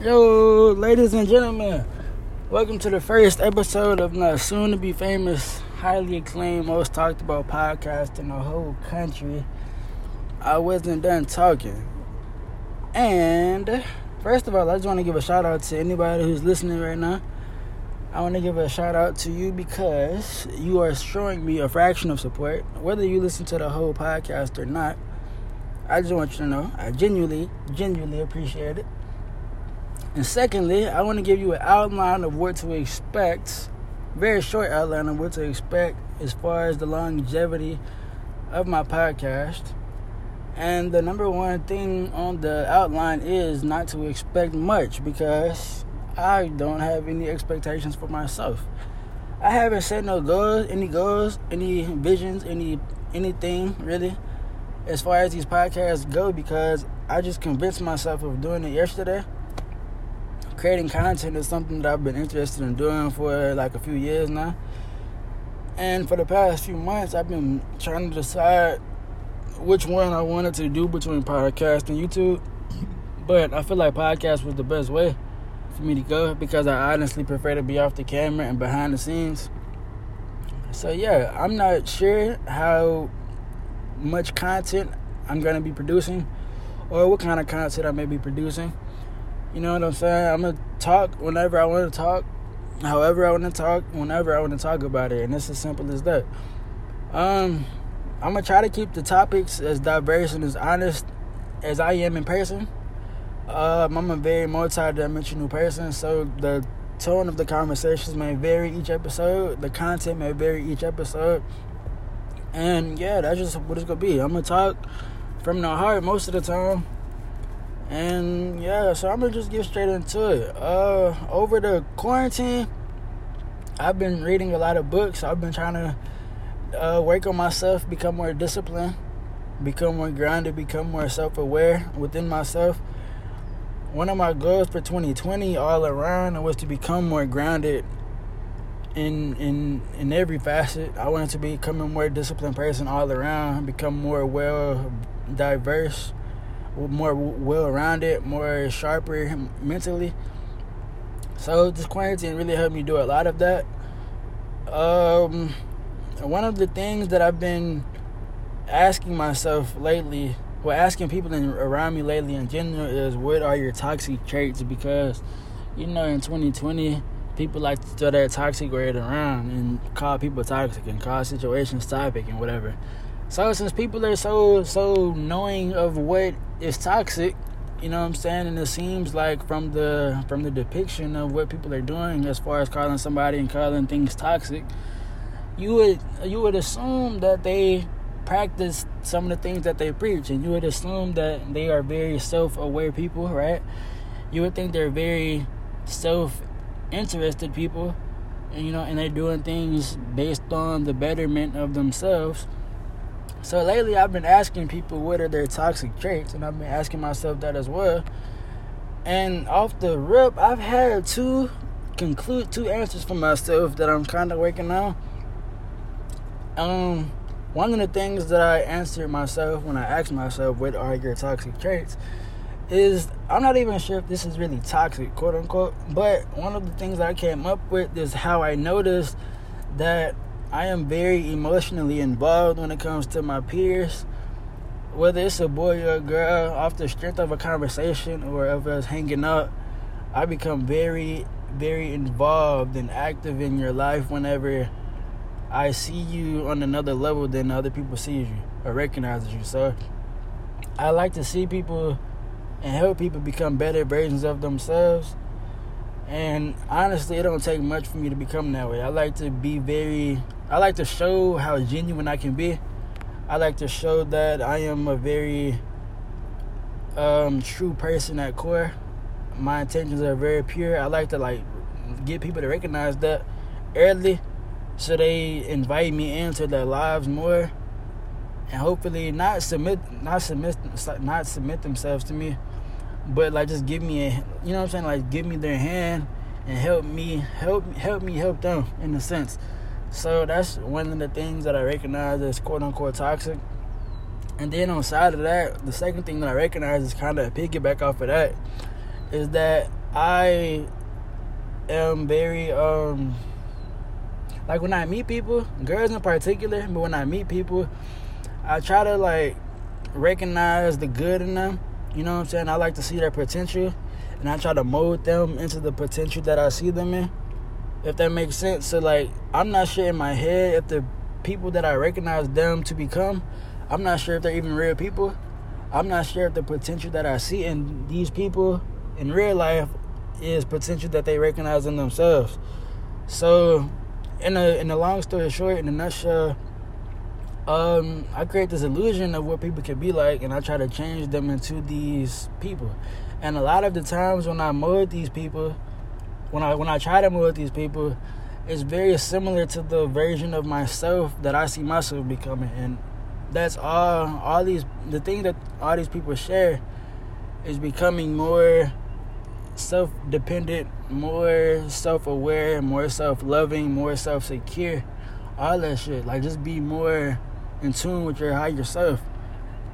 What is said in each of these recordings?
Yo, ladies and gentlemen, welcome to the first episode of my soon to be famous, highly acclaimed, most talked about podcast in the whole country. I wasn't done talking. And first of all, I just want to give a shout out to anybody who's listening right now. I want to give a shout out to you because you are showing me a fraction of support, whether you listen to the whole podcast or not. I just want you to know I genuinely, genuinely appreciate it. And secondly, I want to give you an outline of what to expect, very short outline of what to expect as far as the longevity of my podcast. And the number one thing on the outline is not to expect much because I don't have any expectations for myself. I haven't set no goals, any goals, any visions, any anything really as far as these podcasts go because I just convinced myself of doing it yesterday. Creating content is something that I've been interested in doing for like a few years now. And for the past few months, I've been trying to decide which one I wanted to do between podcast and YouTube. But I feel like podcast was the best way for me to go because I honestly prefer to be off the camera and behind the scenes. So yeah, I'm not sure how much content I'm gonna be producing or what kind of content I may be producing. You know what I'm saying? I'm gonna talk whenever I want to talk, however I want to talk, whenever I want to talk about it, and it's as simple as that. Um, I'm gonna try to keep the topics as diverse and as honest as I am in person. Um, I'm a very multi-dimensional person, so the tone of the conversations may vary each episode. The content may vary each episode, and yeah, that's just what it's gonna be. I'm gonna talk from the heart most of the time, and yeah, so I'm gonna just get straight into it. Uh, over the quarantine, I've been reading a lot of books. I've been trying to uh, work on myself, become more disciplined, become more grounded, become more self-aware within myself one of my goals for 2020 all around was to become more grounded in in in every facet. I wanted to become a more disciplined person all around, become more well diverse, more well rounded, more sharper mentally. So this quarantine really helped me do a lot of that. Um, one of the things that I've been asking myself lately well, asking people in, around me lately in general is what are your toxic traits? Because, you know, in 2020, people like to throw that toxic word around and call people toxic and call situations toxic and whatever. So since people are so so knowing of what is toxic, you know what I'm saying, and it seems like from the from the depiction of what people are doing as far as calling somebody and calling things toxic, you would you would assume that they practice some of the things that they preach, and you would assume that they are very self-aware people, right? You would think they're very self-interested people, and you know, and they're doing things based on the betterment of themselves. So lately, I've been asking people what are their toxic traits, and I've been asking myself that as well. And off the rip, I've had two conclude two answers for myself that I'm kind of working on. Um, one of the things that I answered myself when I asked myself, what are your toxic traits? Is I'm not even sure if this is really toxic, quote unquote, but one of the things I came up with is how I noticed that I am very emotionally involved when it comes to my peers. Whether it's a boy or a girl, off the strength of a conversation or of us hanging out, I become very, very involved and active in your life whenever I see you on another level than other people see you or recognizes you. So I like to see people and help people become better versions of themselves. And honestly, it don't take much for me to become that way. I like to be very I like to show how genuine I can be. I like to show that I am a very um, true person at core. My intentions are very pure. I like to like get people to recognize that early so they invite me into their lives more and hopefully not submit not submit not submit themselves to me but like just give me a you know what I'm saying? Like give me their hand and help me help help me help them in a sense. So that's one of the things that I recognize as quote unquote toxic. And then on side of that the second thing that I recognize is kind of piggyback off of that is that I am very um like when I meet people, girls in particular, but when I meet people, I try to like recognize the good in them. You know what I'm saying? I like to see their potential and I try to mold them into the potential that I see them in. If that makes sense. So like I'm not sure in my head if the people that I recognize them to become, I'm not sure if they're even real people. I'm not sure if the potential that I see in these people in real life is potential that they recognize in themselves. So, in a in a long story short, in a nutshell, um, I create this illusion of what people can be like, and I try to change them into these people. And a lot of the times when I mold these people, when I when I try to mold these people, it's very similar to the version of myself that I see myself becoming. And that's all all these the thing that all these people share is becoming more self dependent, more self aware, more self loving, more self secure. All that shit. Like just be more in tune with your higher self.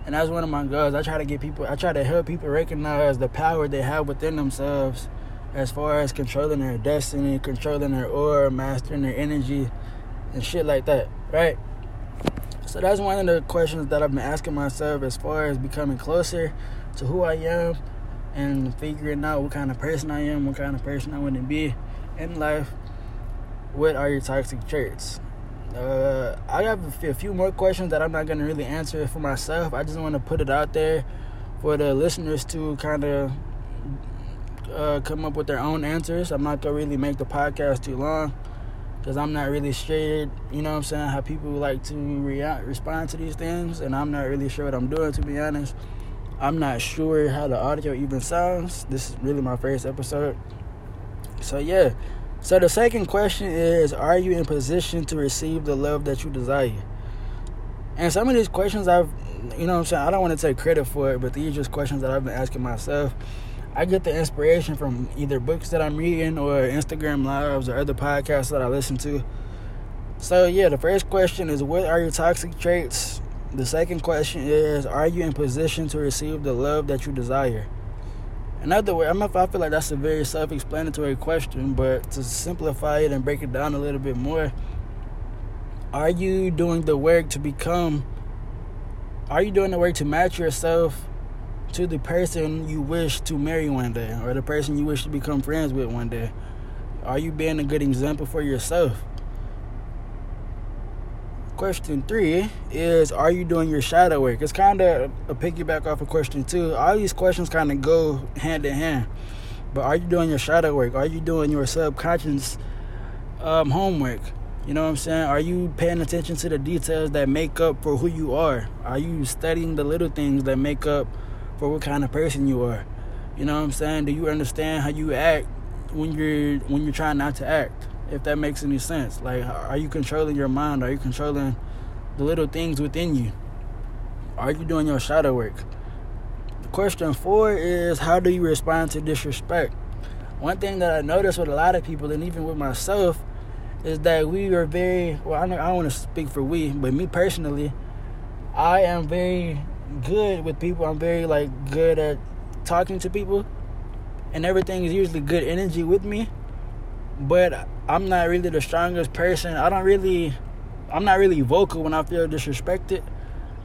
And that's one of my goals. I try to get people I try to help people recognize the power they have within themselves as far as controlling their destiny, controlling their aura, mastering their energy and shit like that. Right? So that's one of the questions that I've been asking myself as far as becoming closer to who I am and figuring out what kind of person I am, what kind of person I want to be in life. What are your toxic traits? Uh, I have a few more questions that I'm not going to really answer for myself. I just want to put it out there for the listeners to kind of uh, come up with their own answers. I'm not going to really make the podcast too long because I'm not really sure, you know what I'm saying, how people like to react, respond to these things, and I'm not really sure what I'm doing, to be honest. I'm not sure how the audio even sounds. This is really my first episode. So, yeah. So, the second question is Are you in position to receive the love that you desire? And some of these questions I've, you know what I'm saying, I don't want to take credit for it, but these are just questions that I've been asking myself. I get the inspiration from either books that I'm reading or Instagram lives or other podcasts that I listen to. So yeah, the first question is what are your toxic traits? The second question is are you in position to receive the love that you desire? Another way, I mean, I feel like that's a very self-explanatory question, but to simplify it and break it down a little bit more, are you doing the work to become? Are you doing the work to match yourself to the person you wish to marry one day or the person you wish to become friends with one day? Are you being a good example for yourself? Question three is Are you doing your shadow work? It's kind of a piggyback off of question two. All these questions kind of go hand in hand. But are you doing your shadow work? Are you doing your subconscious um, homework? You know what I'm saying? Are you paying attention to the details that make up for who you are? Are you studying the little things that make up for what kind of person you are. You know what I'm saying? Do you understand how you act when you're when you're trying not to act? If that makes any sense. Like are you controlling your mind? Are you controlling the little things within you? Are you doing your shadow work? Question four is how do you respond to disrespect? One thing that I notice with a lot of people and even with myself is that we are very well I don't, I don't want to speak for we, but me personally, I am very good with people. I'm very like good at talking to people, and everything is usually good energy with me. But I'm not really the strongest person. I don't really, I'm not really vocal when I feel disrespected.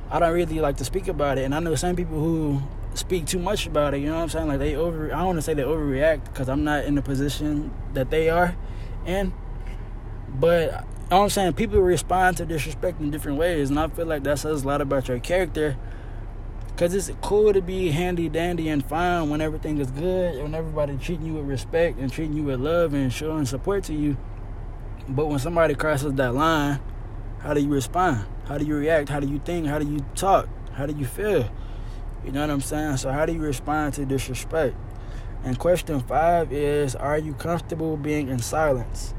I don't really like to speak about it, and I know some people who speak too much about it. You know what I'm saying? Like they over. I don't want to say they overreact because I'm not in the position that they are in. But you know what I'm saying? People respond to disrespect in different ways, and I feel like that says a lot about your character Cause it's cool to be handy dandy and fine when everything is good, when everybody treating you with respect and treating you with love and showing support to you. But when somebody crosses that line, how do you respond? How do you react? How do you think? How do you talk? How do you feel? You know what I'm saying? So how do you respond to disrespect? And question five is Are you comfortable being in silence?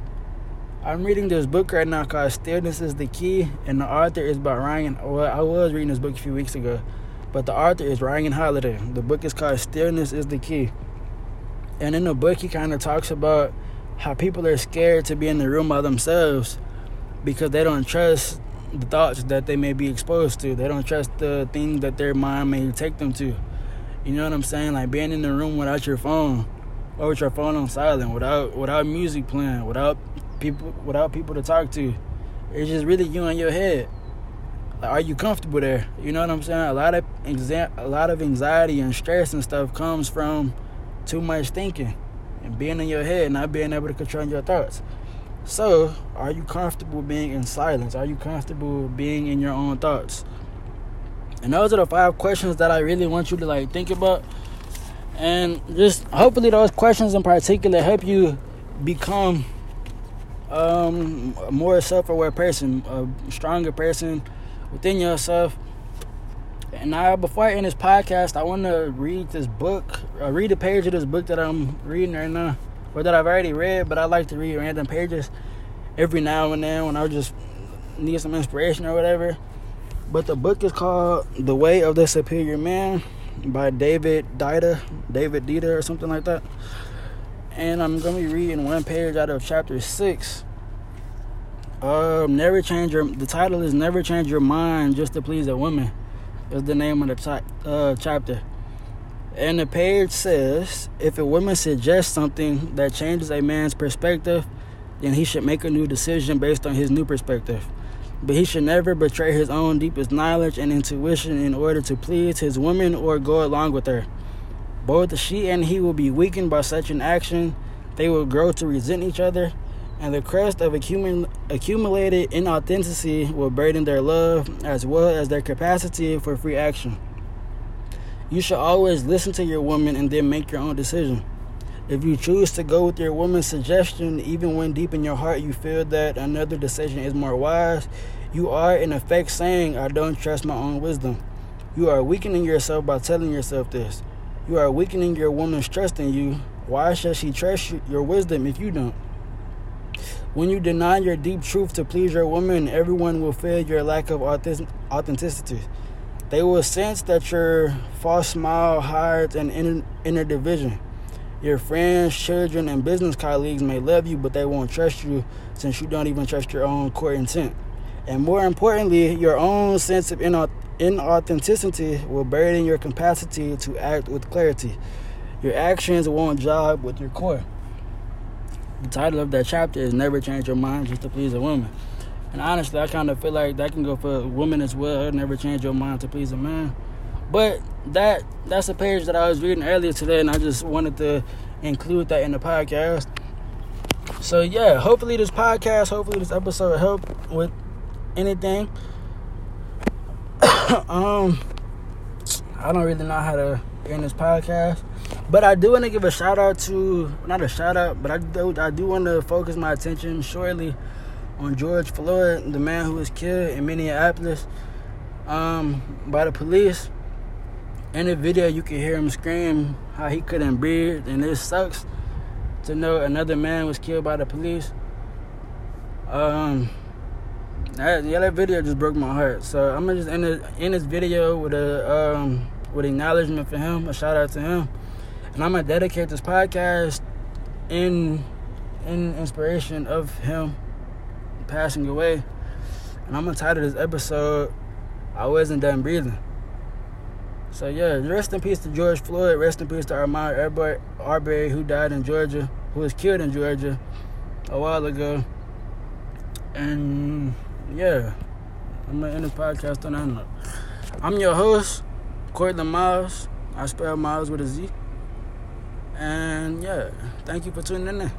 I'm reading this book right now called Stillness is the Key, and the author is by Ryan. Well, I was reading this book a few weeks ago. But the author is Ryan Holiday. The book is called Stillness is the Key. And in the book, he kind of talks about how people are scared to be in the room by themselves because they don't trust the thoughts that they may be exposed to. They don't trust the things that their mind may take them to. You know what I'm saying? Like being in the room without your phone or with your phone on silent, without without music playing, without people without people to talk to. It's just really you in your head. Are you comfortable there? You know what I'm saying? A lot of exa- a lot of anxiety and stress and stuff comes from too much thinking and being in your head, not being able to control your thoughts. So, are you comfortable being in silence? Are you comfortable being in your own thoughts? And those are the five questions that I really want you to like think about. And just hopefully those questions in particular help you become um, a more self-aware person, a stronger person within yourself. And now, before I end this podcast, I want to read this book, uh, read a page of this book that I'm reading right now, or that I've already read. But I like to read random pages every now and then when I just need some inspiration or whatever. But the book is called The Way of the Superior Man by David Deida, David Deida, or something like that. And I'm going to be reading one page out of chapter 6. Um, never change your. The title is "Never Change Your Mind Just to Please a Woman." Is the name of the uh, chapter. And the page says, if a woman suggests something that changes a man's perspective, then he should make a new decision based on his new perspective but he should never betray his own deepest knowledge and intuition in order to please his woman or go along with her. Both she and he will be weakened by such an action. They will grow to resent each other, and the crust of accumul- accumulated inauthenticity will burden their love as well as their capacity for free action. You should always listen to your woman and then make your own decision. If you choose to go with your woman's suggestion, even when deep in your heart you feel that another decision is more wise, you are in effect saying, I don't trust my own wisdom. You are weakening yourself by telling yourself this. You are weakening your woman's trust in you. Why should she trust your wisdom if you don't? When you deny your deep truth to please your woman, everyone will feel your lack of authenticity. They will sense that your false smile hides an inner, inner division. Your friends, children, and business colleagues may love you, but they won't trust you since you don't even trust your own core intent. And more importantly, your own sense of inauthenticity will burden your capacity to act with clarity. Your actions won't jive with your core. The title of that chapter is Never Change Your Mind Just to Please a Woman. And honestly, I kind of feel like that can go for women as well. Never change your mind to please a man. But that that's a page that I was reading earlier today, and I just wanted to include that in the podcast. So yeah, hopefully this podcast, hopefully this episode help with anything. um, I don't really know how to end this podcast, but I do want to give a shout out to not a shout out, but I do I do want to focus my attention shortly on George Floyd, the man who was killed in Minneapolis um, by the police. In the video you can hear him scream how he couldn't breathe and it sucks to know another man was killed by the police. Um that, yeah that video just broke my heart. So i'm gonna just end, it, end this video with a um with acknowledgement for him a shout out to him and i'm gonna dedicate this podcast in in inspiration of him passing away and i'm gonna title this episode i wasn't done breathing so yeah, rest in peace to George Floyd. Rest in peace to Ahmaud Arbery, who died in Georgia, who was killed in Georgia a while ago. And yeah, I'm gonna end this podcast on that note. I'm your host, Cortland Miles. I spell Miles with a Z. And yeah, thank you for tuning in.